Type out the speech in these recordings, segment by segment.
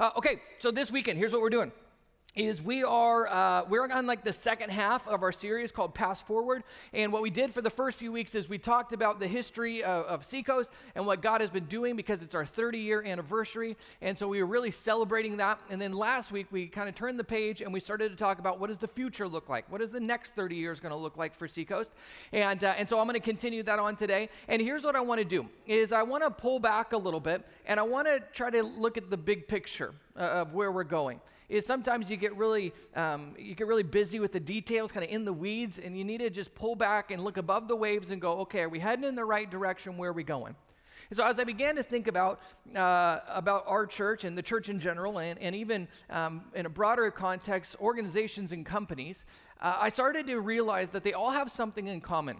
Uh, okay, so this weekend, here's what we're doing is we are uh, we're on like the second half of our series called pass forward and what we did for the first few weeks is we talked about the history of, of seacoast and what god has been doing because it's our 30 year anniversary and so we were really celebrating that and then last week we kind of turned the page and we started to talk about what does the future look like? What is the next 30 years going to look like for seacoast? And uh, and so i'm going to continue that on today and here's what i want to do is i want to pull back a little bit and i want to try to look at the big picture uh, of where we're going is sometimes you get really um, you get really busy with the details kind of in the weeds and you need to just pull back and look above the waves and go okay are we heading in the right direction? Where are we going? And so as i began to think about uh, about our church and the church in general and, and even um, in a broader context organizations and companies uh, i started to realize that they all have something in common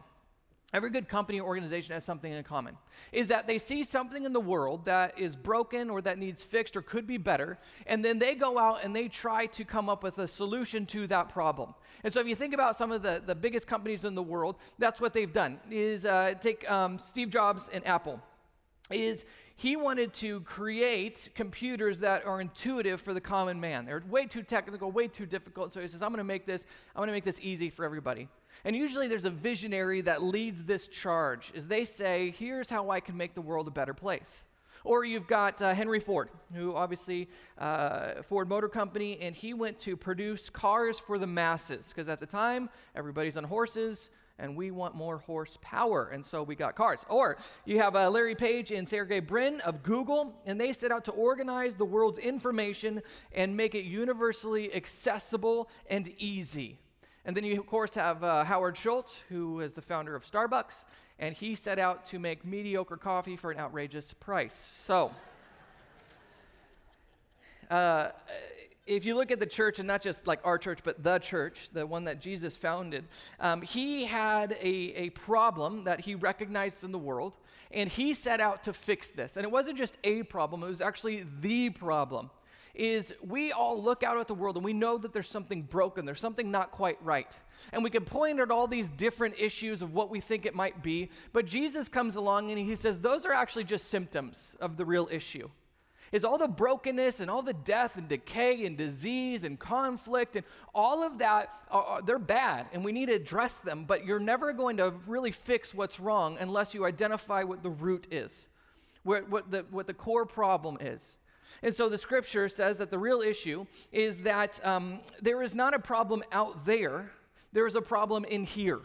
Every good company or organization has something in common is that they see something in the world that is broken or that needs fixed or could be better, and then they go out and they try to come up with a solution to that problem. And so, if you think about some of the, the biggest companies in the world, that's what they've done. Is uh, take um, Steve Jobs and Apple. Is he wanted to create computers that are intuitive for the common man. They're way too technical, way too difficult. So he says, "I'm going to make this. I'm going to make this easy for everybody." And usually there's a visionary that leads this charge, as they say, here's how I can make the world a better place. Or you've got uh, Henry Ford, who obviously, uh, Ford Motor Company, and he went to produce cars for the masses, because at the time, everybody's on horses, and we want more horsepower, and so we got cars. Or you have uh, Larry Page and Sergey Brin of Google, and they set out to organize the world's information and make it universally accessible and easy. And then you, of course, have uh, Howard Schultz, who is the founder of Starbucks, and he set out to make mediocre coffee for an outrageous price. So, uh, if you look at the church, and not just like our church, but the church, the one that Jesus founded, um, he had a, a problem that he recognized in the world, and he set out to fix this. And it wasn't just a problem, it was actually the problem is we all look out at the world and we know that there's something broken, there's something not quite right. And we can point at all these different issues of what we think it might be, but Jesus comes along and he says those are actually just symptoms of the real issue. Is all the brokenness and all the death and decay and disease and conflict and all of that, are, they're bad and we need to address them, but you're never going to really fix what's wrong unless you identify what the root is, what, what, the, what the core problem is. And so the scripture says that the real issue is that um, there is not a problem out there, there is a problem in here.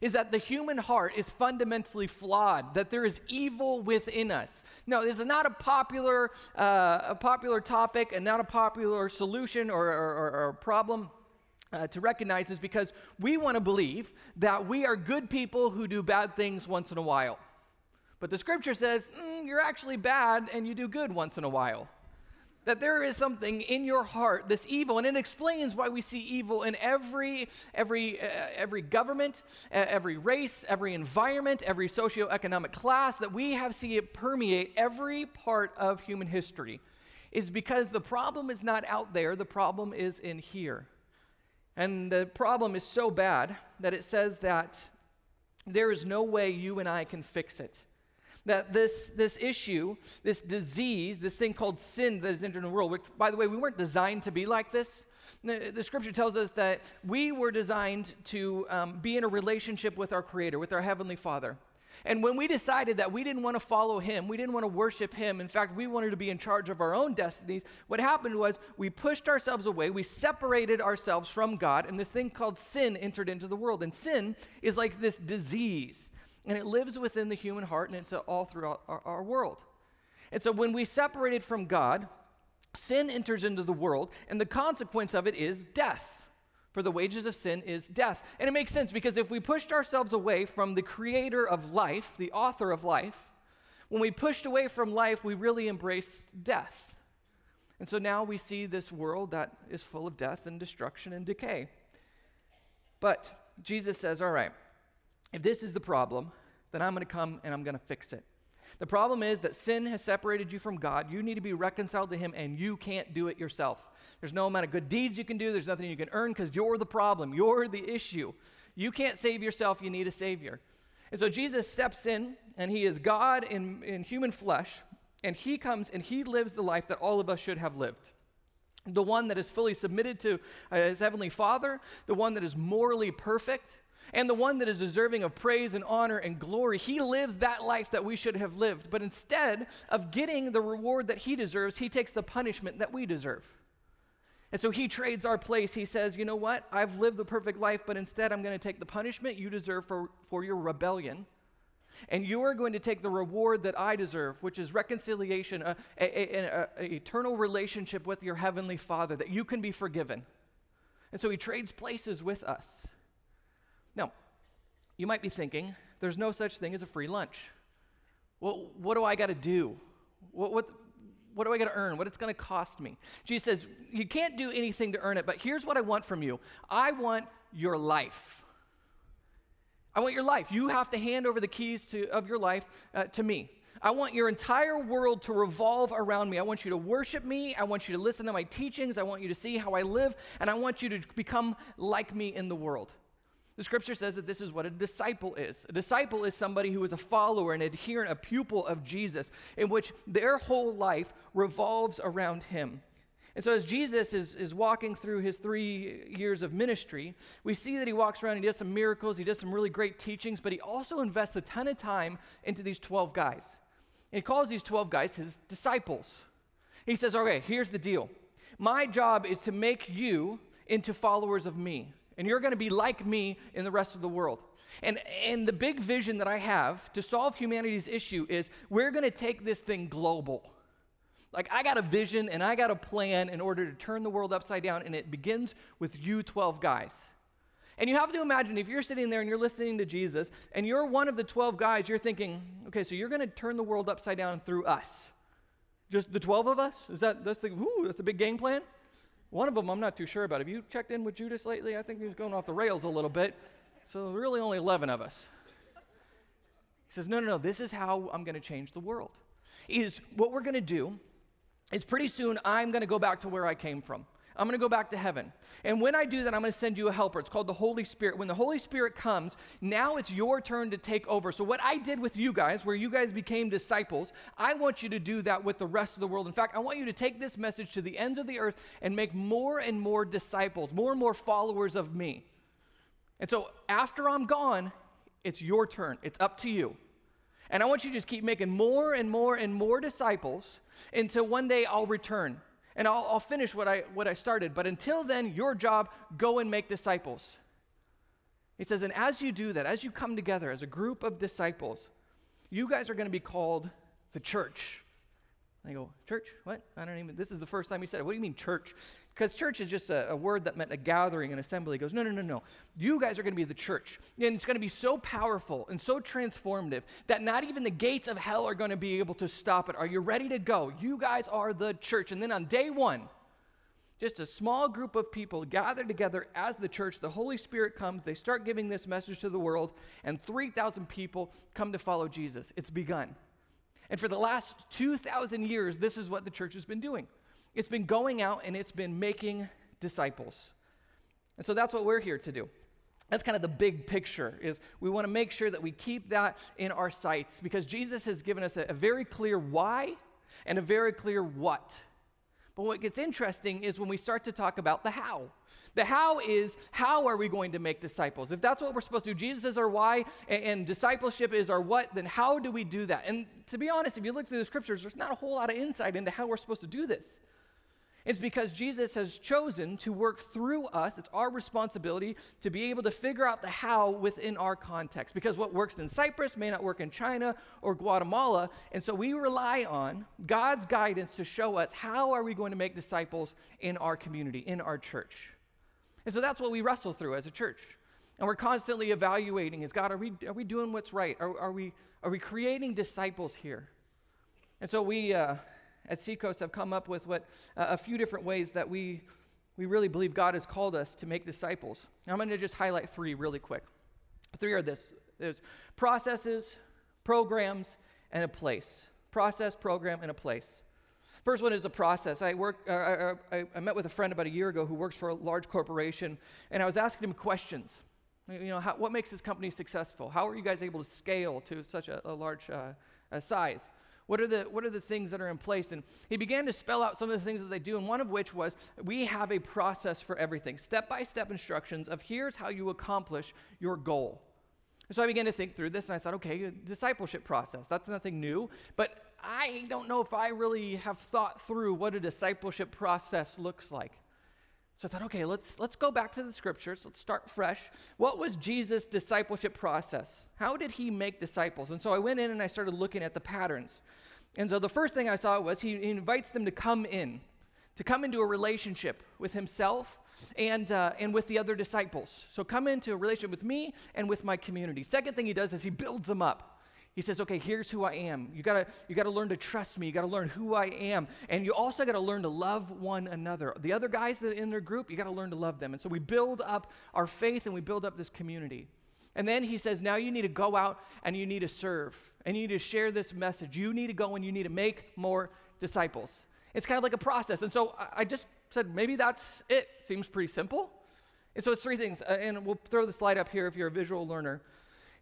Is that the human heart is fundamentally flawed, that there is evil within us. No, this is not a popular, uh, a popular topic and not a popular solution or, or, or problem. Uh, to recognize is because we want to believe that we are good people who do bad things once in a while. But the scripture says mm, you're actually bad and you do good once in a while that there is something in your heart this evil and it explains why we see evil in every every uh, every government uh, every race every environment every socioeconomic class that we have seen it permeate every part of human history is because the problem is not out there the problem is in here. And the problem is so bad that it says that there is no way you and I can fix it that this, this issue, this disease, this thing called sin that is entered the world, which, by the way, we weren't designed to be like this. The, the scripture tells us that we were designed to um, be in a relationship with our Creator, with our Heavenly Father. And when we decided that we didn't want to follow Him, we didn't want to worship Him, in fact, we wanted to be in charge of our own destinies, what happened was we pushed ourselves away, we separated ourselves from God, and this thing called sin entered into the world. And sin is like this disease and it lives within the human heart and it's all throughout our, our world. And so when we separated from God, sin enters into the world, and the consequence of it is death. For the wages of sin is death. And it makes sense because if we pushed ourselves away from the creator of life, the author of life, when we pushed away from life, we really embraced death. And so now we see this world that is full of death and destruction and decay. But Jesus says, all right, if this is the problem, then I'm going to come and I'm going to fix it. The problem is that sin has separated you from God. You need to be reconciled to Him, and you can't do it yourself. There's no amount of good deeds you can do, there's nothing you can earn because you're the problem, you're the issue. You can't save yourself, you need a Savior. And so Jesus steps in, and He is God in, in human flesh, And he comes and he lives the life that all of us should have lived. The one that is fully submitted to uh, his heavenly Father, the one that is morally perfect, and the one that is deserving of praise and honor and glory. He lives that life that we should have lived. But instead of getting the reward that he deserves, he takes the punishment that we deserve. And so he trades our place. He says, You know what? I've lived the perfect life, but instead I'm going to take the punishment you deserve for, for your rebellion. And you are going to take the reward that I deserve, which is reconciliation, an eternal relationship with your heavenly Father, that you can be forgiven. And so he trades places with us. You might be thinking, there's no such thing as a free lunch. Well, what do I got to do? What, what, what do I got to earn? What it's going to cost me? Jesus says, You can't do anything to earn it, but here's what I want from you I want your life. I want your life. You have to hand over the keys to, of your life uh, to me. I want your entire world to revolve around me. I want you to worship me. I want you to listen to my teachings. I want you to see how I live. And I want you to become like me in the world. The scripture says that this is what a disciple is. A disciple is somebody who is a follower, an adherent, a pupil of Jesus, in which their whole life revolves around him. And so, as Jesus is, is walking through his three years of ministry, we see that he walks around, he does some miracles, he does some really great teachings, but he also invests a ton of time into these 12 guys. And he calls these 12 guys his disciples. He says, Okay, here's the deal. My job is to make you into followers of me and you're going to be like me in the rest of the world. And, and the big vision that I have to solve humanity's issue is we're going to take this thing global. Like, I got a vision and I got a plan in order to turn the world upside down, and it begins with you 12 guys. And you have to imagine if you're sitting there and you're listening to Jesus and you're one of the 12 guys, you're thinking, okay, so you're going to turn the world upside down through us. Just the 12 of us? Is that, that's the, ooh, that's a big game plan? One of them I'm not too sure about. Have you checked in with Judas lately? I think he's going off the rails a little bit. So, really, only 11 of us. He says, No, no, no, this is how I'm going to change the world. Is what we're going to do is pretty soon I'm going to go back to where I came from. I'm going to go back to heaven. And when I do that, I'm going to send you a helper. It's called the Holy Spirit. When the Holy Spirit comes, now it's your turn to take over. So, what I did with you guys, where you guys became disciples, I want you to do that with the rest of the world. In fact, I want you to take this message to the ends of the earth and make more and more disciples, more and more followers of me. And so, after I'm gone, it's your turn. It's up to you. And I want you to just keep making more and more and more disciples until one day I'll return and I'll, I'll finish what I, what I started. But until then, your job, go and make disciples. He says, and as you do that, as you come together as a group of disciples, you guys are going to be called the church. I go, church? What? I don't even, this is the first time he said it. What do you mean, church? Because church is just a, a, word that meant a gathering, an assembly. He goes, no, no, no, no. You guys are going to be the church. And it's going to be so powerful and so transformative that not even the gates of hell are going to be able to stop it. Are you ready to go? You guys are the church. And then on day one, just a small group of people gather together as the church. The Holy Spirit comes. They start giving this message to the world, and 3,000 people come to follow Jesus. It's begun. And for the last 2,000 years, this is what the church has been doing. It's been going out and it's been making disciples. And so that's what we're here to do. That's kind of the big picture is we want to make sure that we keep that in our sights because Jesus has given us a, a very clear why and a very clear what. But what gets interesting is when we start to talk about the how. The how is how are we going to make disciples? If that's what we're supposed to do, Jesus is our why and, and, discipleship is our what, then how do we do that? And to be honest, if you look through the scriptures, there's not a whole lot of insight into how we're supposed to do this. It's because Jesus has chosen to work through us. It's our responsibility to be able to figure out the how within our context. Because what works in Cypress may not work in China or Guatemala. And so we rely on God's guidance to show us how are we going to make disciples in our community, in our church. And so that's what we wrestle through as a church. And we're constantly evaluating is God, are we, are we doing what's right? Are, are, we, are we creating disciples here? And so we, uh, at Seacoast have come up with what uh, a few different ways that we, we really believe God has called us to make disciples. Now, I'm going to just highlight three really quick. Three are this there's processes, programs, and a place. Process, program, and a place. First one is a process. I, work, uh, I, I, met with a friend about a year ago who works for a large corporation, and I was asking him questions. You know, how, what makes this company successful? How are you guys able to scale to such a, a large uh, size? What are, the, what are the things that are in place? And he began to spell out some of the things that they do, and one of which was we have a process for everything step by step instructions of here's how you accomplish your goal. And so I began to think through this, and I thought, okay, discipleship process. That's nothing new. But I don't know if I really have thought through what a discipleship process looks like. So I thought, okay, let's, let's go back to the scriptures. Let's start fresh. What was Jesus' discipleship process? How did he make disciples? And so I went in and I started looking at the patterns. And so the first thing I saw was he, invites them to come in, to come into a relationship with himself and, uh, and with the other disciples. So come into a relationship with me and with my community. Second thing he does is he builds them up. He says, okay, here's who I am. You gotta, you gotta learn to trust me. You gotta learn who I am. And you also gotta learn to love one another. The other guys that in their group, you gotta learn to love them. And so we build up our faith and we build up this community. And then he says, now you need to go out and you need to serve and you need to share this message. You need to go and you need to make more disciples. It's kind of like a process. And so I just said, maybe that's it. Seems pretty simple. And so it's three things. Uh, and we'll throw the slide up here if you're a visual learner.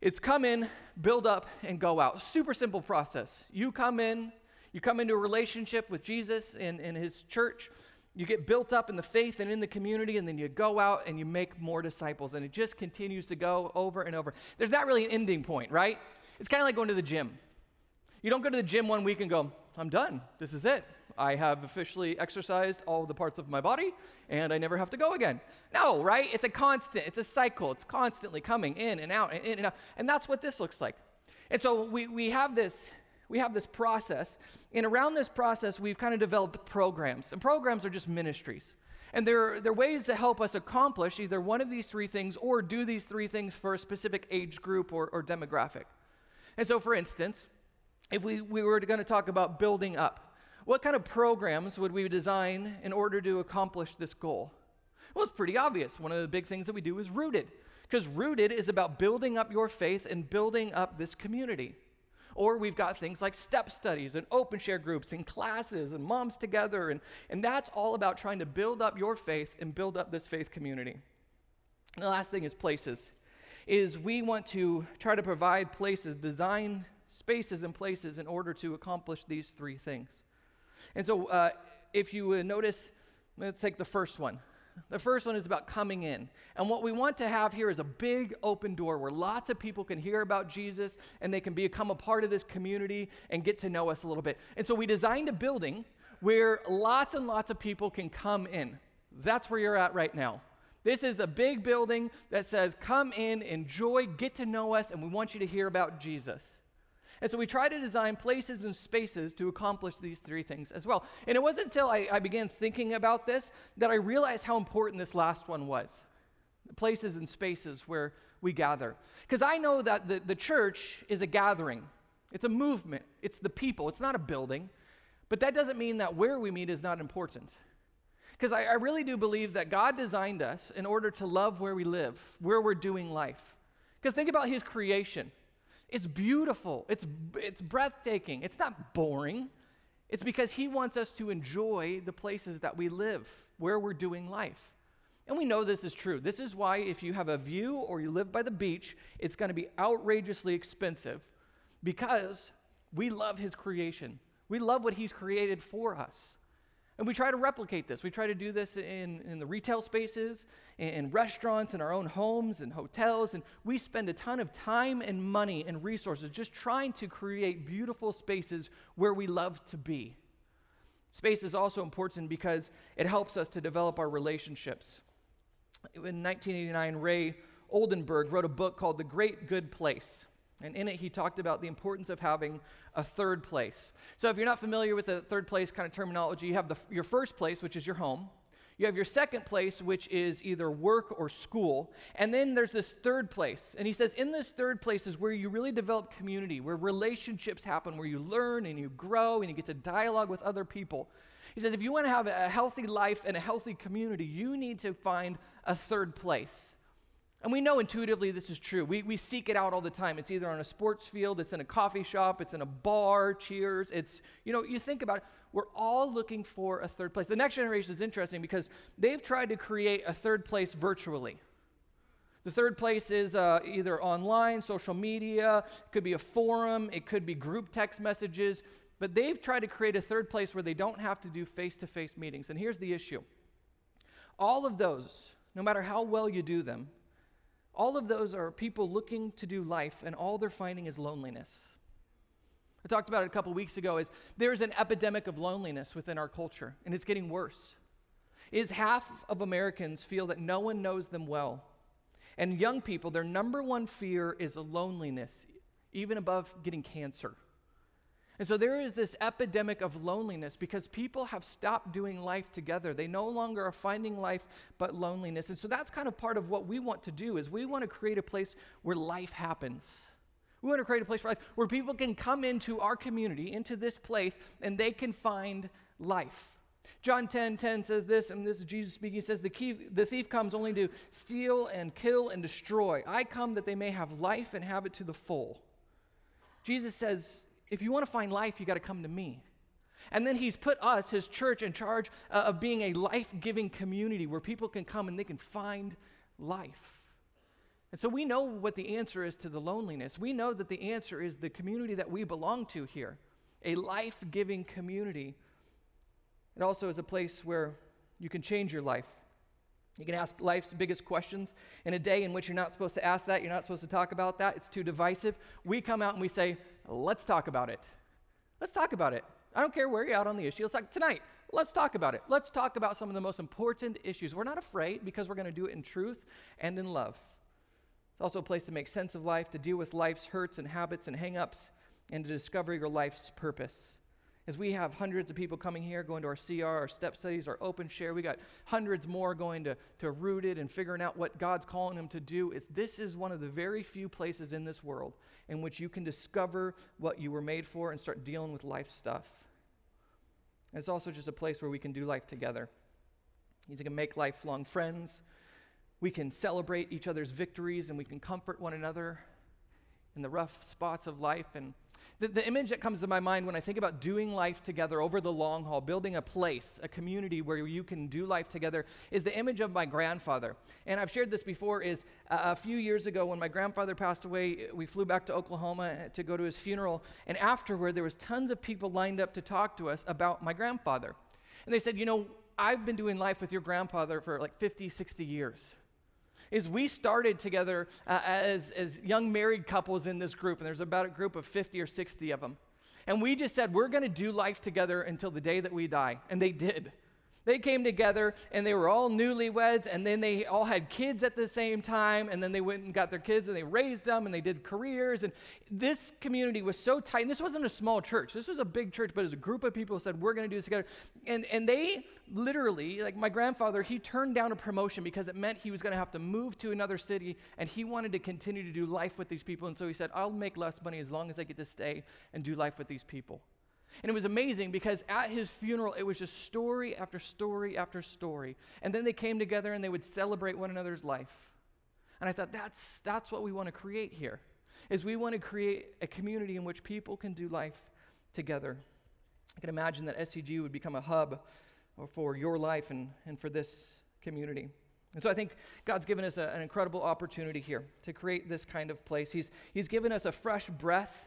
It's come in, build up, and go out. Super simple process. You come in, you come into a relationship with Jesus and, and his church. You get built up in the faith and in the community, and then you go out and you make more disciples. And it just continues to go over and over. There's not really an ending point, right? It's kind of like going to the gym. You don't go to the gym one week and go, I'm done. This is it. I have officially exercised all the parts of my body and I never have to go again. No, right? It's a constant, it's a cycle. It's constantly coming in and out and in and out. And that's what this looks like. And so we, we have this we have this process, and around this process, we've kind of developed programs. And programs are just ministries. And they're, they're ways to help us accomplish either one of these three things or do these three things for a specific age group or, or demographic. And so, for instance, if we, we were going to talk about building up, what kind of programs would we design in order to accomplish this goal? Well, it's pretty obvious. One of the big things that we do is rooted, because rooted is about building up your faith and building up this community. Or we've got things like step studies and open share groups and classes and moms together. And, and that's all about trying to build up your faith and build up this faith community. And the last thing is places. Is we want to try to provide places, design spaces and places in order to accomplish these three things. And so, uh, if you notice, let's take the first one. The first one is about coming in. And what we want to have here is a big open door where lots of people can hear about Jesus and they can become a part of this community and get to know us a little bit. And so we designed a building where lots and lots of people can come in. That's where you're at right now. This is a big building that says, Come in, enjoy, get to know us, and we want you to hear about Jesus. And so we try to design places and spaces to accomplish these three things as well. And it wasn't until I, I began thinking about this that I realized how important this last one was places and spaces where we gather. Because I know that the, the church is a gathering, it's a movement, it's the people, it's not a building. But that doesn't mean that where we meet is not important. Because I, I really do believe that God designed us in order to love where we live, where we're doing life. Because think about His creation. It's beautiful. It's, it's breathtaking. It's not boring. It's because He wants us to enjoy the places that we live, where we're doing life. And we know this is true. This is why, if you have a view or you live by the beach, it's going to be outrageously expensive because we love His creation. We love what He's created for us. And we try to replicate this. We try to do this in, in the retail spaces, in, in restaurants, in our own homes, and hotels. And we spend a ton of time and money and resources just trying to create beautiful spaces where we love to be. Space is also important because it helps us to develop our relationships. In 1989, Ray Oldenburg wrote a book called The Great Good Place. And in it, he talked about the importance of having a third place. So, if you're not familiar with the third place kind of terminology, you have the, your first place, which is your home. You have your second place, which is either work or school. And then there's this third place. And he says, in this third place is where you really develop community, where relationships happen, where you learn and you grow and you get to dialogue with other people. He says, if you want to have a healthy life and a healthy community, you need to find a third place. And we know intuitively this is true. We, we seek it out all the time. It's either on a sports field, it's in a coffee shop, it's in a bar, cheers. It's, you know, you think about it, we're all looking for a third place. The next generation is interesting because they've tried to create a third place virtually. The third place is uh, either online, social media, it could be a forum, it could be group text messages. but they've tried to create a third place where they don't have to do face to face meetings. And here's the issue all of those, no matter how well you do them, all of those are people looking to do life, and all they're finding is loneliness. I talked about it a couple weeks ago is there's an epidemic of loneliness within our culture, and it's getting worse. Is half of Americans feel that no one knows them well. And young people, their number one fear is loneliness, even above getting cancer. And so there is this epidemic of loneliness because people have stopped doing life together. They no longer are finding life but loneliness. And so that's kind of part of what we want to do is we want to create a place where life happens. We want to create a place for life where people can come into our community, into this place, and they can find life. John 10 10 says this, and this is Jesus speaking. He says, the, key, the thief comes only to steal and kill and destroy. I come that they may have life and have it to the full. Jesus says, if you want to find life, you got to come to me. And then he's put us, his church, in charge uh, of being a life giving community where people can come and they can find life. And so we know what the answer is to the loneliness. We know that the answer is the community that we belong to here, a life giving community. It also is a place where you can change your life. You can ask life's biggest questions in a day in which you're not supposed to ask that, you're not supposed to talk about that, it's too divisive. We come out and we say, Let's talk about it. Let's talk about it. I don't care where you're out on the issue. It's like tonight, let's talk about it. Let's talk about some of the most important issues. We're not afraid because we're going to do it in truth and in love. It's also a place to make sense of life, to deal with life's hurts and habits and hangups, and to discover your life's purpose. As we have hundreds of people coming here, going to our CR, our step studies, our open share, we got hundreds more going to, to Rooted and figuring out what God's calling them to do. It's, this is one of the very few places in this world in which you can discover what you were made for and start dealing with life stuff. And it's also just a place where we can do life together. You can make lifelong friends. We can celebrate each other's victories and we can comfort one another in the rough spots of life and the, the, image that comes to my mind when I think about doing life together over the long haul, building a place, a community where you can do life together, is the image of my grandfather. And I've shared this before. Is a few years ago when my grandfather passed away, we flew back to Oklahoma to go to his funeral, and afterward there was tons of people lined up to talk to us about my grandfather, and they said, you know, I've been doing life with your grandfather for like 50, 60 years is we started together uh, as, as young married couples in this group, and there's about a group of 50 or 60 of them. And we just said, we're going to do life together until the day that we die. And they did. They came together and they were all newlyweds, and then they all had kids at the same time, and then they went and got their kids and they raised them and they did careers. And this community was so tight. And this wasn't a small church, this was a big church, but as a group of people said, We're going to do this together. And, and they literally, like my grandfather, he turned down a promotion because it meant he was going to have to move to another city, and he wanted to continue to do life with these people. And so he said, I'll make less money as long as I get to stay and do life with these people. And it was amazing because at his funeral, it was just story after story after story. And then they came together and they would celebrate one another's life. And I thought, that's, that's what we want to create here, is we want to create a community in which people can do life together. I can imagine that SCG would become a hub for your life and, and for this community. And so I think God's given us a, an incredible opportunity here to create this kind of place. He's, he's given us a fresh breath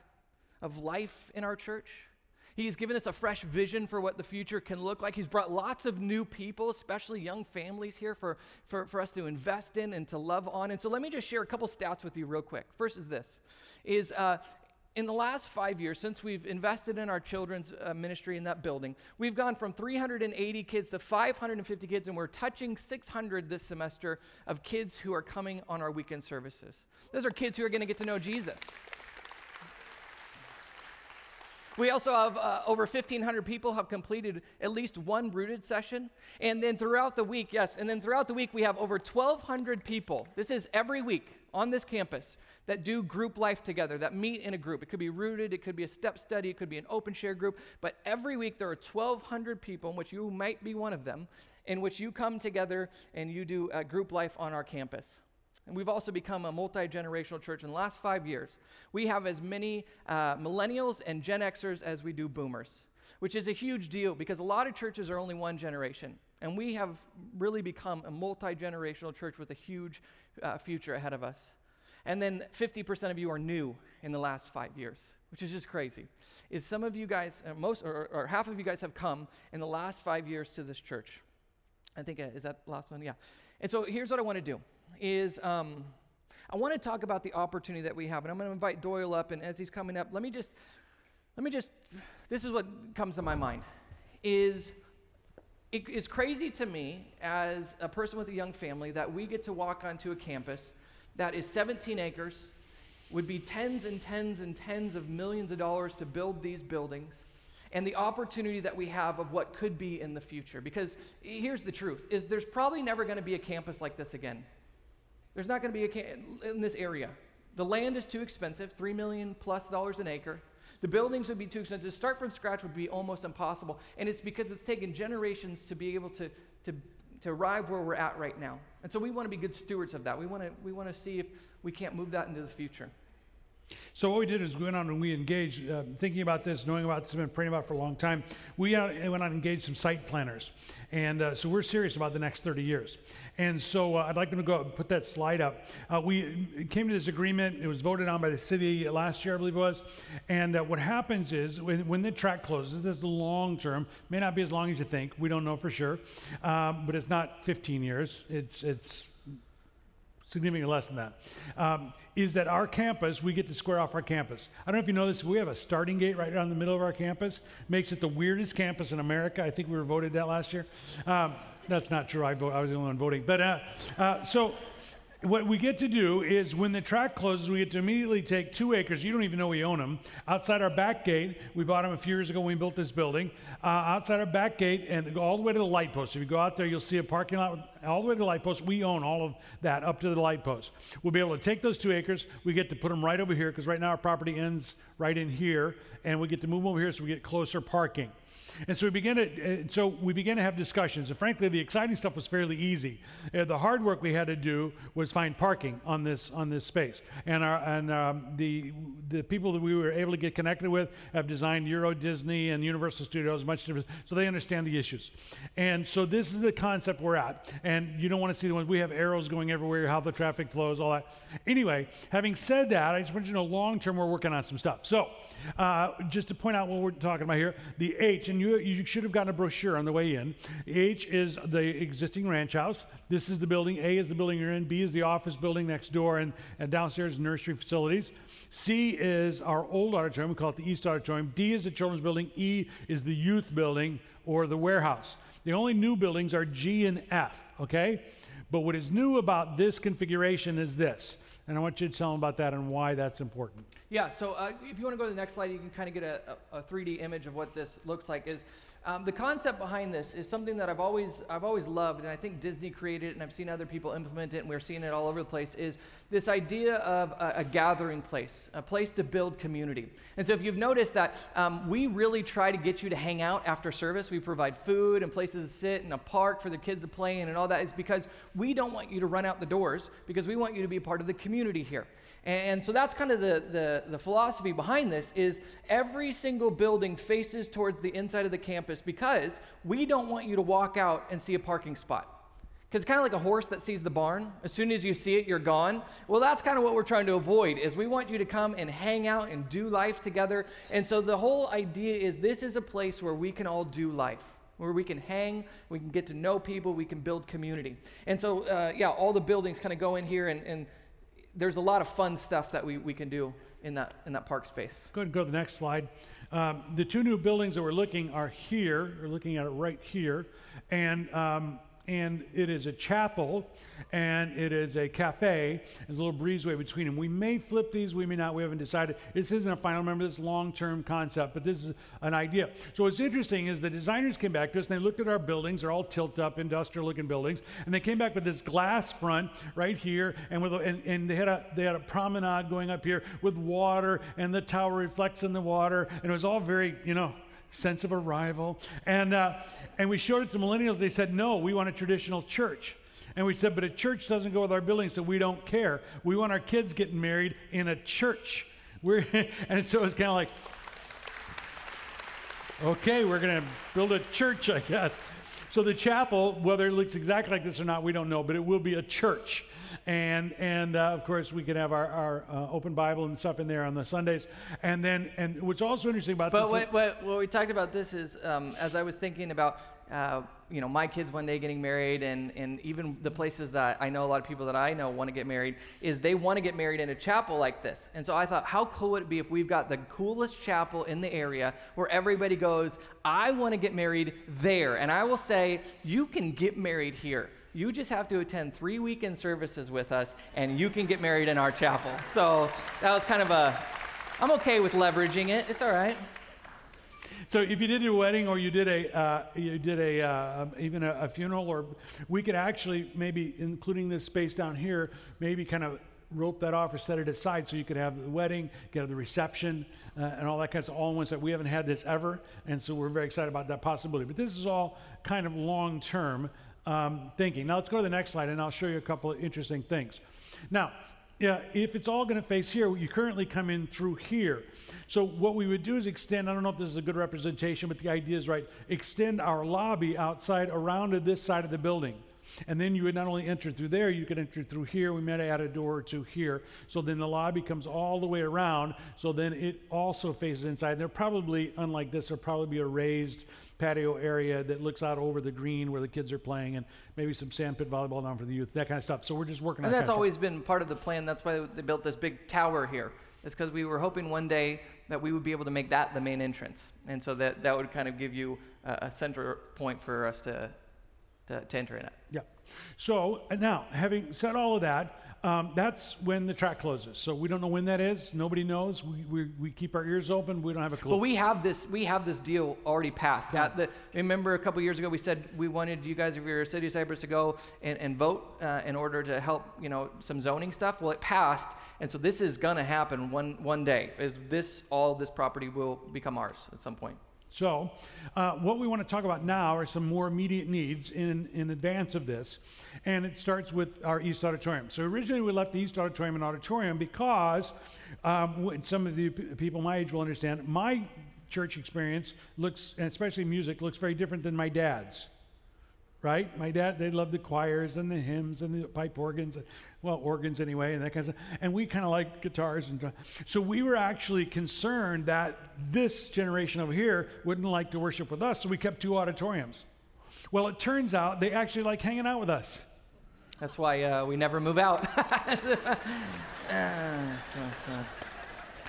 of life in our church. He's given us a fresh vision for what the future can look like. He's brought lots of new people, especially young families, here for, for, for us to invest in and to love on. And so let me just share a couple stats with you real quick. First is this, is uh, in the last five years, since we've invested in our children's uh, ministry in that building, we've gone from 380 kids to 550 kids, and we're touching 600 this semester of kids who are coming on our weekend services. Those are kids who are going to get to know Jesus. We also have uh, over 1,500 people have completed at least one rooted session. And then throughout the week, yes, and then throughout the week, we have over 1,200 people. This is every week on this campus that do group life together, that meet in a group. It could be rooted, it could be a step study, it could be an open share group. But every week, there are 1,200 people, in which you might be one of them, in which you come together and you do group life on our campus. And we've also become a multi generational church. In the last five years, we have as many uh, millennials and Gen Xers as we do boomers, which is a huge deal because a lot of churches are only one generation. And we have really become a multi generational church with a huge uh, future ahead of us. And then 50% of you are new in the last five years, which is just crazy. Is some of you guys, uh, most or, or half of you guys have come in the last five years to this church. I think, uh, is that the last one? Yeah. And so here's what I want to do is um, I want to talk about the opportunity that we have. And I'm going to invite Doyle up. And as he's coming up, let me just, let me just, this is what comes to my mind is it, it's crazy to me as a person with a young family that we get to walk onto a campus that is 17 acres, would be tens and tens and tens of millions of dollars to build these buildings, and the opportunity that we have of what could be in the future. Because here's the truth: is there's probably never going to be a campus like this again. There's not going to be a cam- in this area. The land is too expensive, three million plus dollars an acre. The buildings would be too expensive. To start from scratch would be almost impossible. And it's because it's taken generations to be able to, to, to arrive where we're at right now. And so we want to be good stewards of that. We want to, we want to see if we can't move that into the future. So what we did is we went on and we engaged, uh, thinking about this, knowing about this, been praying about for a long time. We went on and engaged some site planners, and uh, so we're serious about the next 30 years. And so uh, I'd like them to go and put that slide up. Uh, we came to this agreement. It was voted on by the city last year, I believe it was. And uh, what happens is when, when, the track closes, this is long term. May not be as long as you think. We don't know for sure, but it's not 15 years. It's it's significantly less than that. Um, is that our campus, we get to square off our campus. I don't know if you know this, we have a starting gate right around the middle of our campus. Makes it the weirdest campus in America. I think we were voted that last year. Um, that's not true. I, vote, I was the only one voting. But uh, uh, so what we get to do is when the track closes, we get to immediately take two acres. You don't even know we own them. Outside our back gate, we bought them a few years ago when we built this building. Uh, outside our back gate and all the way to the light post. If you go out there, you'll see a parking lot all the way to the light post. We own all of that up to the light post. We'll be able to take those two acres. We get to put them right over here because right now our property ends right in here, and we get to move over here so we get closer parking. And so we began to, uh, so we began to have discussions. And frankly, the exciting stuff was fairly easy. Uh, the hard work we had to do was find parking on this on this space. And our and um, the the people that we were able to get connected with have designed Euro Disney and Universal Studios much different, so they understand the issues. And so this is the concept we're at. And you don't want to see the ones we have arrows going everywhere, how the traffic flows, all that. Anyway, having said that, I just want you to know long term we're working on some stuff. So uh, just to point out what we're talking about here, the H, and you, you should have gotten a brochure on the way in. H is the existing ranch house. This is the building. A is the building you're in. B is the office building next door, and, and downstairs nursery facilities. C is our old auditorium. We call it the East Auditorium. D is the children's building. E is the youth building or the warehouse. The only new buildings are G and F, okay? But what is new about this configuration is this. And I want you to tell them about that and why that's important. Yeah, so uh, if you want to go to the next slide, you can kind of get a, a, a 3D image of what this looks like. Is um, the concept behind this is something that I've always, I've always loved, and I think Disney created it, and I've seen other people implement it, and we're seeing it all over the place, is this idea of a, a gathering place, a place to build community. And so if you've noticed that um, we really try to get you to hang out after service, we provide food and places to sit and a park for the kids to play in and all that, is because we don't want you to run out the doors, because we want you to be a part of the community here. And so that's kind of the, the, the, philosophy behind this is every single building faces towards the inside of the campus because we don't want you to walk out and see a parking spot. Because it's kind of like a horse that sees the barn. As soon as you see it, you're gone. Well, that's kind of what we're trying to avoid is we want you to come and hang out and do life together. And so the whole idea is this is a place where we can all do life where we can hang, we can get to know people, we can build community. And so, uh, yeah, all the buildings kind of go in here, and, and there's a lot of fun stuff that we, we can do in that, in that park space. Go ahead and go to the next slide. Um, the two new buildings that we're looking are here. We're looking at it right here. And um, and it is a chapel and it is a cafe. There's a little breezeway between them. We may flip these, we may not. We haven't decided. This isn't a final. Remember, this long-term concept, but this is an idea. So what's interesting is the designers came back to us and they looked at our buildings. They're all tilt-up, industrial-looking buildings, and they came back with this glass front right here, and with and, and they had a they had a promenade going up here with water, and the tower reflects in the water, and it was all very you know sense of arrival. And, uh, and we showed it to millennials. They said, no, we want a traditional church. And we said, but a church doesn't go with our building, so we don't care. We want our kids getting married in a church. We're, and so it's kind of like, okay, we're going to build a church, I guess. So the chapel, whether it looks exactly like this or not, we don't know, but it will be a church. And and uh, of course we can have our, our uh, open Bible and stuff in there on the Sundays. And then and what's also interesting about But this, what, what, what we talked about this is, um, as I was thinking about, uh, you know, my kids one day getting married, and, and even the places that I know a lot of people that I know want to get married, is they want to get married in a chapel like this. And so I thought, how cool would it be if we've got the coolest chapel in the area where everybody goes, I want to get married there. And I will say, you can get married here. You just have to attend three weekend services with us, and you can get married in our chapel. So that was kind of a, I'm okay with leveraging it. It's all right. So if you did a wedding or you did a uh, you did a uh, even a, a, funeral, or we could actually maybe including this space down here, maybe kind of rope that off or set it aside so you could have the wedding, get the reception, uh, and all that kind of all in one set. We haven't had this ever, and so we're very excited about that possibility. But this is all kind of long term um, thinking. Now let's go to the next slide, and I'll show you a couple of interesting things. Now yeah, if it's all going to face here, you currently come in through here. So what we would do is extend, I don't know if this is a good representation, but the idea is right, extend our lobby outside around to this side of the building. And then you would not only enter through there, you could enter through here. We might add a door or two here. So then the lobby comes all the way around. So then it also faces inside. There probably, unlike this, there'll probably be a raised patio area that looks out over the green where the kids are playing and maybe some sandpit volleyball down for the youth, that kind of stuff. So we're just working and on that. that's always been part of the plan. That's why they built this big tower here. It's because we were hoping one day that we would be able to make that the main entrance. And so that, that would kind of give you a, a center point for us to, to, to enter in it. Yeah. So now, having said all of that, um, that's when the track closes. So we don't know when that is. Nobody knows. We, we, we keep our ears open. We don't have a clue. Well, we have this we have this deal already passed. At the, remember a couple years ago we said we wanted you guys, if you're a city of Cypress, to go and, and vote uh, in order to help you know some zoning stuff. Well, it passed, and so this is gonna happen one one day. Is this all this property will become ours at some point? So, uh, what we want to talk about now are some more immediate needs in, in advance of this. And it starts with our East Auditorium. So, originally we left the East Auditorium and auditorium because um, some of the people my age will understand my church experience looks, especially music, looks very different than my dad's right? My dad, they loved the choirs and the hymns and the pipe organs, well, organs anyway, and that kind of stuff. And we kind of like guitars and so we were actually concerned that this generation over here wouldn't like to worship with us, so we kept two auditoriums. Well, it turns out they actually like hanging out with us. That's why uh, we never move out.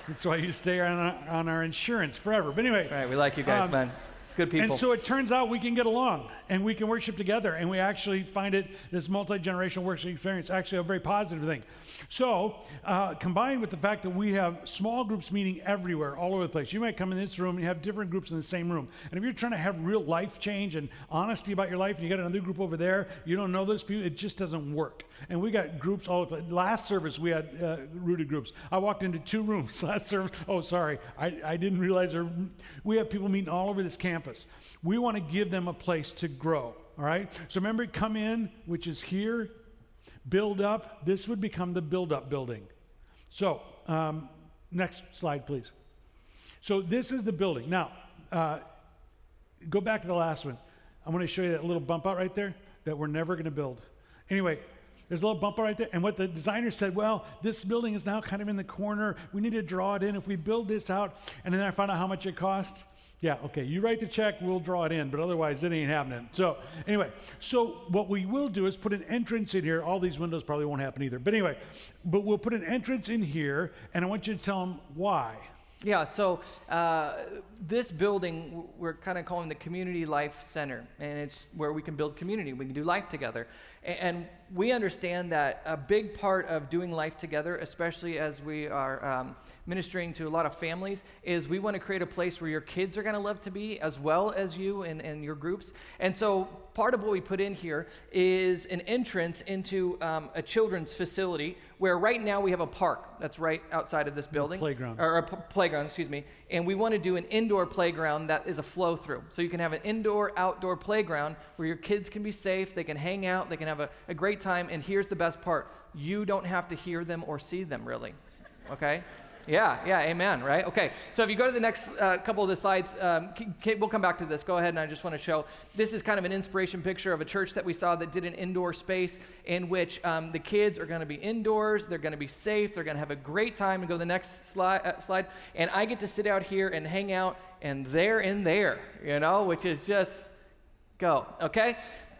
That's why you stay on our, on our insurance forever. But anyway, right, we like you guys, um, man. Good people. And so it turns out we can get along and we can worship together. And we actually find it, this multi generational worship experience, actually a very positive thing. So, uh, combined with the fact that we have small groups meeting everywhere, all over the place, you might come in this room and you have different groups in the same room. And if you're trying to have real life change and honesty about your life, and you got another group over there, you don't know those people, it just doesn't work. And we got groups all over. Last service, we had uh, rooted groups. I walked into two rooms last service. Oh, sorry, I, I didn't realize there, we have people meeting all over this campus. We want to give them a place to grow. All right? So remember, come in, which is here, build up. This would become the build up building. So, um, next slide, please. So, this is the building. Now, uh, go back to the last one. I'm going to show you that little bump out right there that we're never going to build. Anyway, there's a little bump out right there. And what the designer said, well, this building is now kind of in the corner. We need to draw it in. If we build this out, and then I found out how much it cost, yeah, okay. You write the check, we'll draw it in, but otherwise it ain't happening. So, anyway, so what we will do is put an entrance in here. All these windows probably won't happen either. But anyway, but we'll put an entrance in here, and I want you to tell them why. Yeah, so uh, this building, we're kind of calling the Community Life Center, and it's where we can build community. We can do life together. And we understand that a big part of doing life together, especially as we are um, ministering to a lot of families, is we want to create a place where your kids are going to love to be, as well as you and, and your groups. And so part of what we put in here is an entrance into um, a children's facility where right now we have a park that's right outside of this building. A playground. Or a p- playground, excuse me. And we want to do an indoor playground that is a flow through. So you can have an indoor, outdoor playground where your kids can be safe, they can hang out, they can have a, a great time. And here's the best part you don't have to hear them or see them, really. Okay? Yeah, yeah, amen, right? Okay, so if you go to the next uh, couple of the slides, um, we'll come back to this. Go ahead, and I just want to show this is kind of an inspiration picture of a church that we saw that did an indoor space in which um, the kids are going to be indoors, they're going to be safe, they're going to have a great time. And go to the next slide, uh, slide, and I get to sit out here and hang out, and they're in there, you know, which is just go, okay?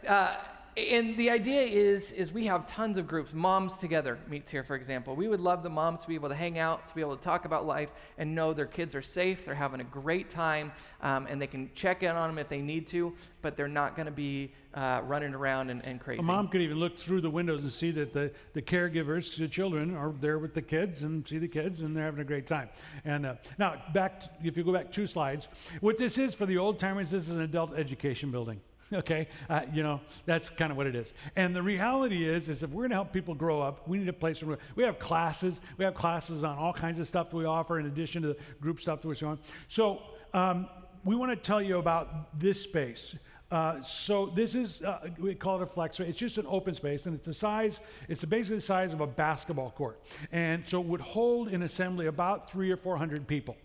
Uh, and the idea is is we have tons of groups. Moms together meets here for example. We would love the moms to be able to hang out to be able to talk about life and know their kids are safe they're having a great time um, and they can check in on them if they need to but they're not going to be uh, running around and, and crazy. a mom could even look through the windows and see that the, the caregivers the children are there with the kids and see the kids and they're having a great time. And uh, now back to, if you go back two slides what this is for the old timers this is an adult education building okay uh, you know that's kind of what it is and the reality is is if we're going to help people grow up we need a place where we have classes we have classes on all kinds of stuff that we offer in addition to the group stuff that we're showing so um, we want to tell you about this space uh, so this is uh, we call it a flex space. It's just an open space, and it's the size. It's basically the size of a basketball court, and so it would hold in assembly about three or four hundred people.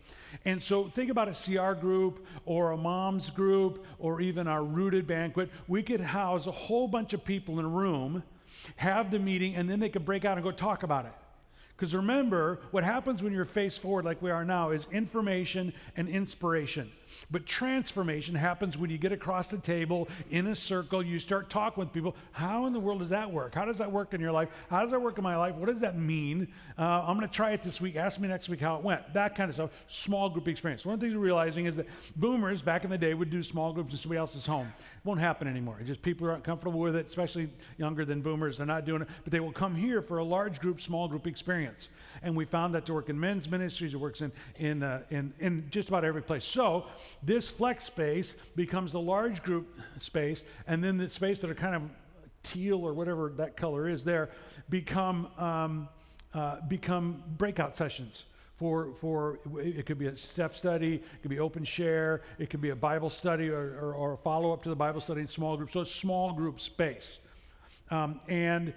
And so think about a CR group or a mom's group or even our rooted banquet. We could house a whole bunch of people in a room, have the meeting, and then they could break out and go talk about it. Because remember, what happens when you're face forward like we are now is information and inspiration. But transformation happens when you get across the table in a circle, you start talking with people. How in the world does that work? How does that work in your life? How does that work in my life? What does that mean? Uh, I'm going to try it this week. Ask me next week how it went. That kind of stuff. Small group experience. One of the things we're realizing is that boomers back in the day would do small groups in somebody else's home. Won't happen anymore. Just people aren't comfortable with it, especially younger than boomers. They're not doing it. But they will come here for a large group, small group experience. And we found that to work in men's ministries, it works in, in, uh, in, in just about every place. So, this flex space becomes the large group space, and then the space that are kind of teal or whatever that color is there become, um, uh, become breakout sessions. For, for it could be a step study, it could be open share, it could be a Bible study or, or, or a follow up to the Bible study in small groups. So it's small group space. Um, and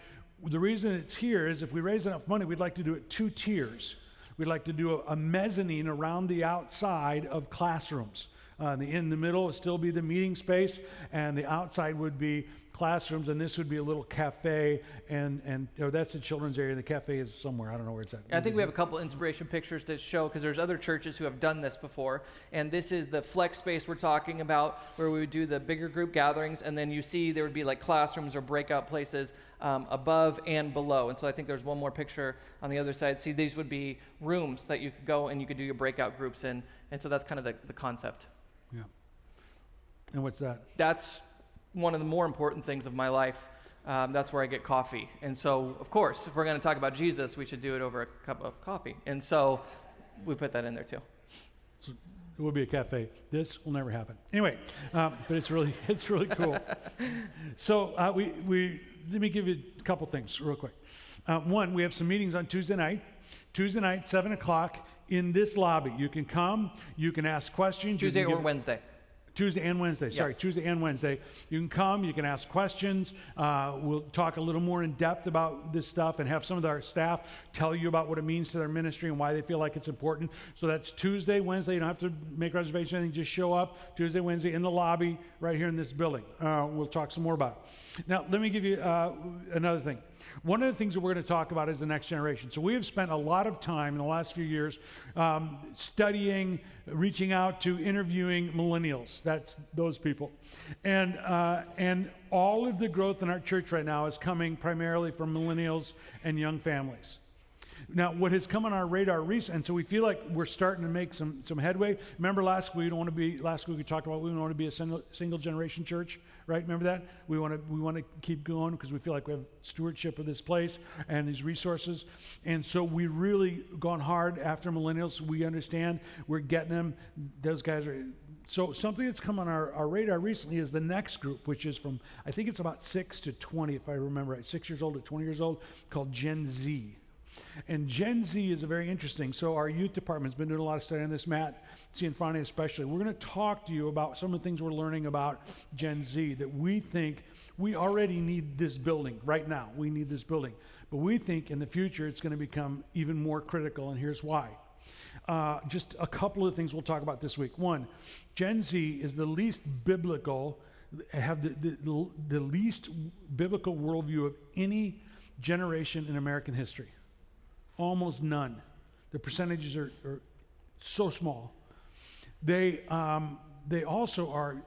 the reason it's here is if we raise enough money, we'd like to do it two tiers. We'd like to do a, a mezzanine around the outside of classrooms. Uh, the, in the middle would still be the meeting space, and the outside would be classrooms, and this would be a little cafe, and and or that's the children's area. The cafe is somewhere. I don't know where it's at. I think we have a couple inspiration pictures to show because there's other churches who have done this before, and this is the flex space we're talking about, where we would do the bigger group gatherings, and then you see there would be like classrooms or breakout places um, above and below. And so I think there's one more picture on the other side. See, these would be rooms that you could go and you could do your breakout groups in, and so that's kind of the, the concept. And what's that? That's one of the more important things of my life. Um, that's where I get coffee. And so, of course, if we're going to talk about Jesus, we should do it over a cup of coffee. And so we put that in there too. So it will be a cafe. This will never happen. Anyway, um, but it's really it's really cool. so uh, we we let me give you a couple things real quick. Uh, one, we have some meetings on Tuesday night. Tuesday night, seven o'clock in this lobby. You can come. You can ask questions. Tuesday or Wednesday. Tuesday and Wednesday. Sorry, yep. Tuesday and Wednesday. You can come, you can ask questions. Uh, we'll talk a little more in depth about this stuff and have some of our staff tell you about what it means to their ministry and why they feel like it's important. So that's Tuesday, Wednesday. You don't have to make reservations anything, just show up Tuesday, Wednesday in the lobby right here in this building. Uh, we'll talk some more about it. Now, let me give you uh, another thing. One of the things that we're going to talk about is the next generation. So we have spent a lot of time in the last few years um, studying, reaching out to, interviewing millennials. That's those people, and uh, and all of the growth in our church right now is coming primarily from millennials and young families. Now, what has come on our radar recently, and so we feel like we're starting to make some, some headway. Remember last week we don't want to be last week we talked about we don't want to be a single, single generation church, right? Remember that? We want to we want to keep going because we feel like we have stewardship of this place and these resources. And so we really gone hard after millennials. We understand we're getting them. Those guys are so something that's come on our, our radar recently is the next group, which is from I think it's about six to twenty, if I remember right, six years old to twenty years old, called Gen Z. And Gen Z is a very interesting. So our youth department's been doing a lot of study on this, Matt Cianfrani especially. We're going to talk to you about some of the things we're learning about Gen Z that we think we already need this building right now. We need this building. But we think in the future it's going to become even more critical, and here's why. uh, just a couple of things we'll talk about this week. One, Gen Z is the least biblical, have the, the, the least biblical worldview of any generation in American history. Almost none. The percentages are, are so small. They, um, they also are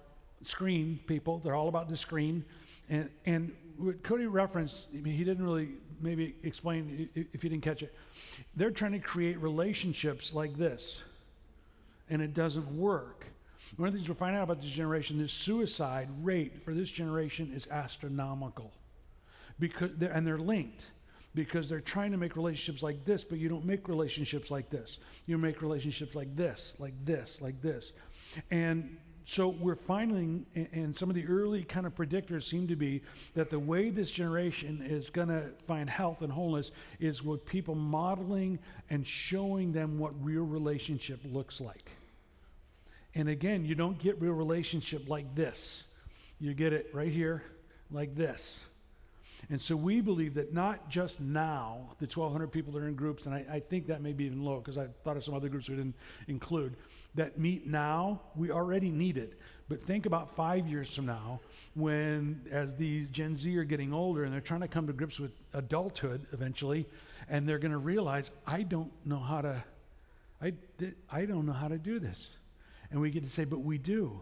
screen people. They're all about the screen. And, and what Cody referenced, I mean, he didn't really maybe explain if you didn't catch it. They're trying to create relationships like this, and it doesn't work. One of the things we're finding out about this generation, the suicide rate for this generation is astronomical, because they're, and they're linked because they're trying to make relationships like this, but you don't make relationships like this. You make relationships like this, like this, like this. And so we're finding, and some of the early kind of predictors seem to be that the way this generation is going to find health and wholeness is with people modeling and showing them what real relationship looks like. And again, you don't get real relationship like this. You get it right here, like this. And so we believe that not just now, the 1,200 people that are in groups, and I, I think that may be even low because I thought of some other groups we didn't include, that meet now, we already need it. But think about five years from now when, as these Gen Z are getting older and they're trying to come to grips with adulthood eventually, and they're going to realize, I don't know how to, I, I don't know how to do this. And we get to say, but we do.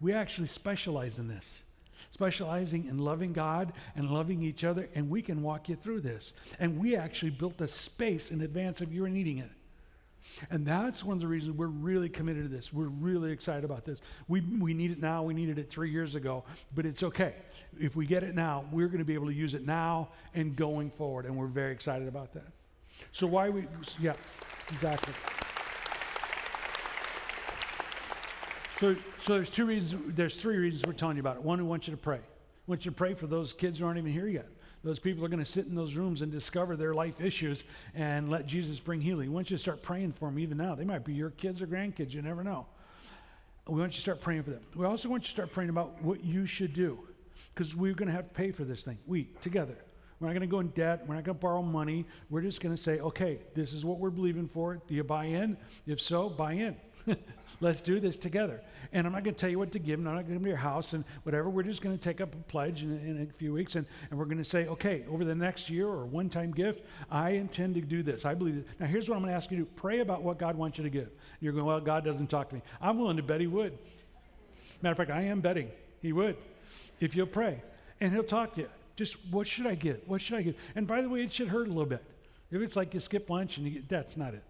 We actually specialize in this specializing in loving God and loving each other, and we can walk you through this. And we actually built a space in advance of you needing it. And that's one of the reasons we're really committed to this. We're really excited about this. We, we need it now. We needed it three years ago, but it's okay. If we get it now, we're going to be able to use it now and going forward. And we're very excited about that. So, why we, yeah, exactly. So, so there's two reasons, there's three reasons we're telling you about it. One, we want you to pray. We want you to pray for those kids who aren't even here yet. Those people are going to sit in those rooms and discover their life issues and let Jesus bring healing. We want you to start praying for them even now. They might be your kids or grandkids, you never know. We want you to start praying for them. We also want you to start praying about what you should do because we're going to have to pay for this thing. We, together. We're not going to go in debt. We're not going to borrow money. We're just going to say, okay, this is what we're believing for. Do you buy in? If so, buy in. Let's do this together. And I'm not going to tell you what to give, and I'm not going to your house and whatever. We're just going to take up a pledge in, in a few weeks, and, and we're going to say, okay, over the next year or one time gift, I intend to do this. I believe it. Now, here's what I'm going to ask you to do pray about what God wants you to give. You're going, well, God doesn't talk to me. I'm willing to bet He would. Matter of fact, I am betting He would if you'll pray. And He'll talk to you. Just what should I get? What should I get? And by the way, it should hurt a little bit. If it's like you skip lunch and you get, that's not it.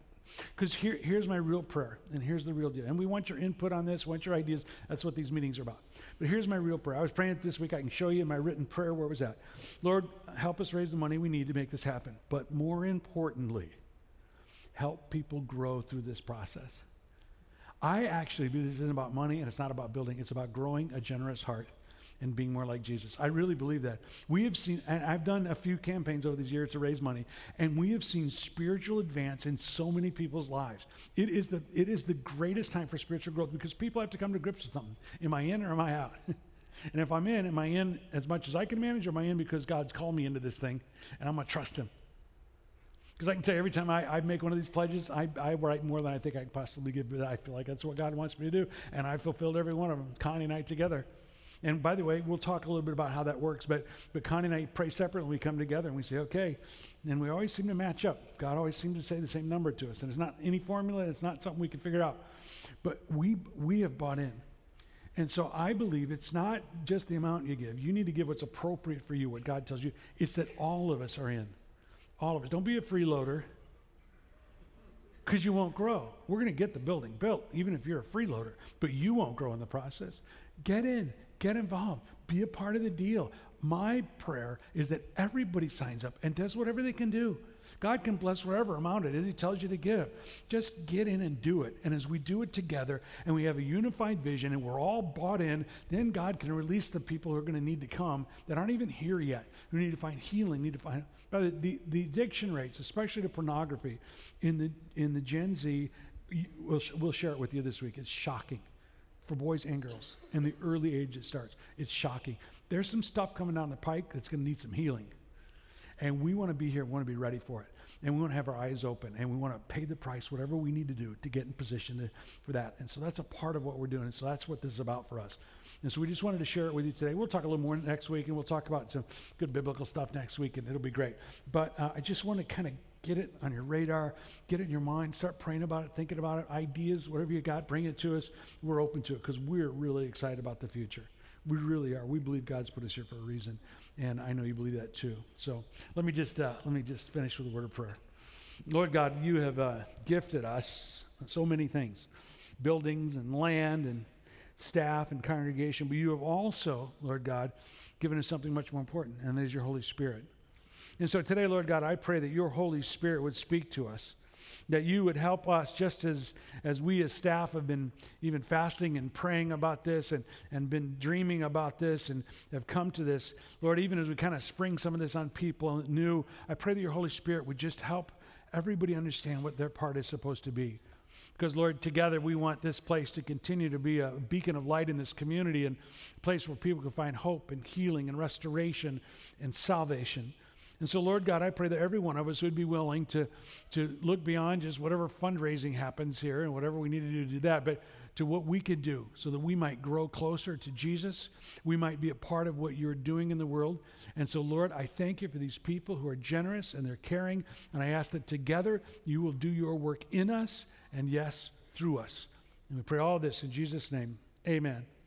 Because here, here's my real prayer, and here's the real deal. And we want your input on this, want your ideas. That's what these meetings are about. But here's my real prayer. I was praying this week. I can show you in my written prayer where it was at. Lord, help us raise the money we need to make this happen. But more importantly, help people grow through this process. I actually this isn't about money and it's not about building, it's about growing a generous heart and being more like Jesus. I really believe that. We have seen, and I've done a few campaigns over these years to raise money, and we have seen spiritual advance in so many people's lives. It is the, it is the greatest time for spiritual growth because people have to come to grips with something. Am I in or am I out? and if I'm in, am I in as much as I can manage, or am I in because God's called me into this thing and I'm going to trust Him? Because I can tell you, every time I, I, make one of these pledges, I, I write more than I think I can possibly give, but I feel like that's what God wants me to do. And I fulfilled every one of them, Connie and I together. And by the way, we'll talk a little bit about how that works. But, but Connie and I pray separately. We come together and we say, okay. And we always seem to match up. God always seems to say the same number to us. And it's not any formula, it's not something we can figure out. But we, we have bought in. And so I believe it's not just the amount you give. You need to give what's appropriate for you, what God tells you. It's that all of us are in. All of us. Don't be a freeloader because you won't grow. We're going to get the building built, even if you're a freeloader, but you won't grow in the process. Get in, Get involved. Be a part of the deal. My prayer is that everybody signs up and does whatever they can do. God can bless whatever amount it is He tells you to give. Just get in and do it. And as we do it together and we have a unified vision and we're all bought in, then God can release the people who are going to need to come that aren't even here yet, who need to find healing, need to find. the, the, the addiction rates, especially to pornography, in the, in the Gen Z, we'll, we'll share it with you this week. It's shocking for boys and girls in the early age it starts. It's shocking. There's some stuff coming down the pike that's going to need some healing. And we want to be here, we want to be ready for it. And we want to have our eyes open and we want to pay the price, whatever we need to do to get in position to, for that. And so that's a part of what we're doing. And so that's what this is about for us. And so we just wanted to share it with you today. We'll talk a little more next week and we'll talk about some good biblical stuff next week and it'll be great. But uh, I just want to kind of get it on your radar, get it in your mind, start praying about it, thinking about it, ideas, whatever you got, bring it to us. We're open to it because we're really excited about the future. We really are. We believe God's put us here for a reason, and I know you believe that too. So let me just uh, let me just finish with a word of prayer. Lord God, you have uh, gifted us so many things, buildings and land and staff and congregation, but you have also, Lord God, given us something much more important, and that is your Holy Spirit. And so today, Lord God, I pray that your Holy Spirit would speak to us, that you would help us just as, as we as staff have been even fasting and praying about this and, and been dreaming about this and have come to this. Lord, even as we kind of spring some of this on people new, I pray that your Holy Spirit would just help everybody understand what their part is supposed to be. Because, Lord, together we want this place to continue to be a beacon of light in this community and a place where people can find hope and healing and restoration and salvation. And so, Lord God, I pray that every one of us would be willing to, to look beyond just whatever fundraising happens here and whatever we need to do to do that, but to what we could do so that we might grow closer to Jesus. We might be a part of what you're doing in the world. And so, Lord, I thank you for these people who are generous and they're caring. And I ask that together you will do your work in us and, yes, through us. And we pray all this in Jesus' name. Amen.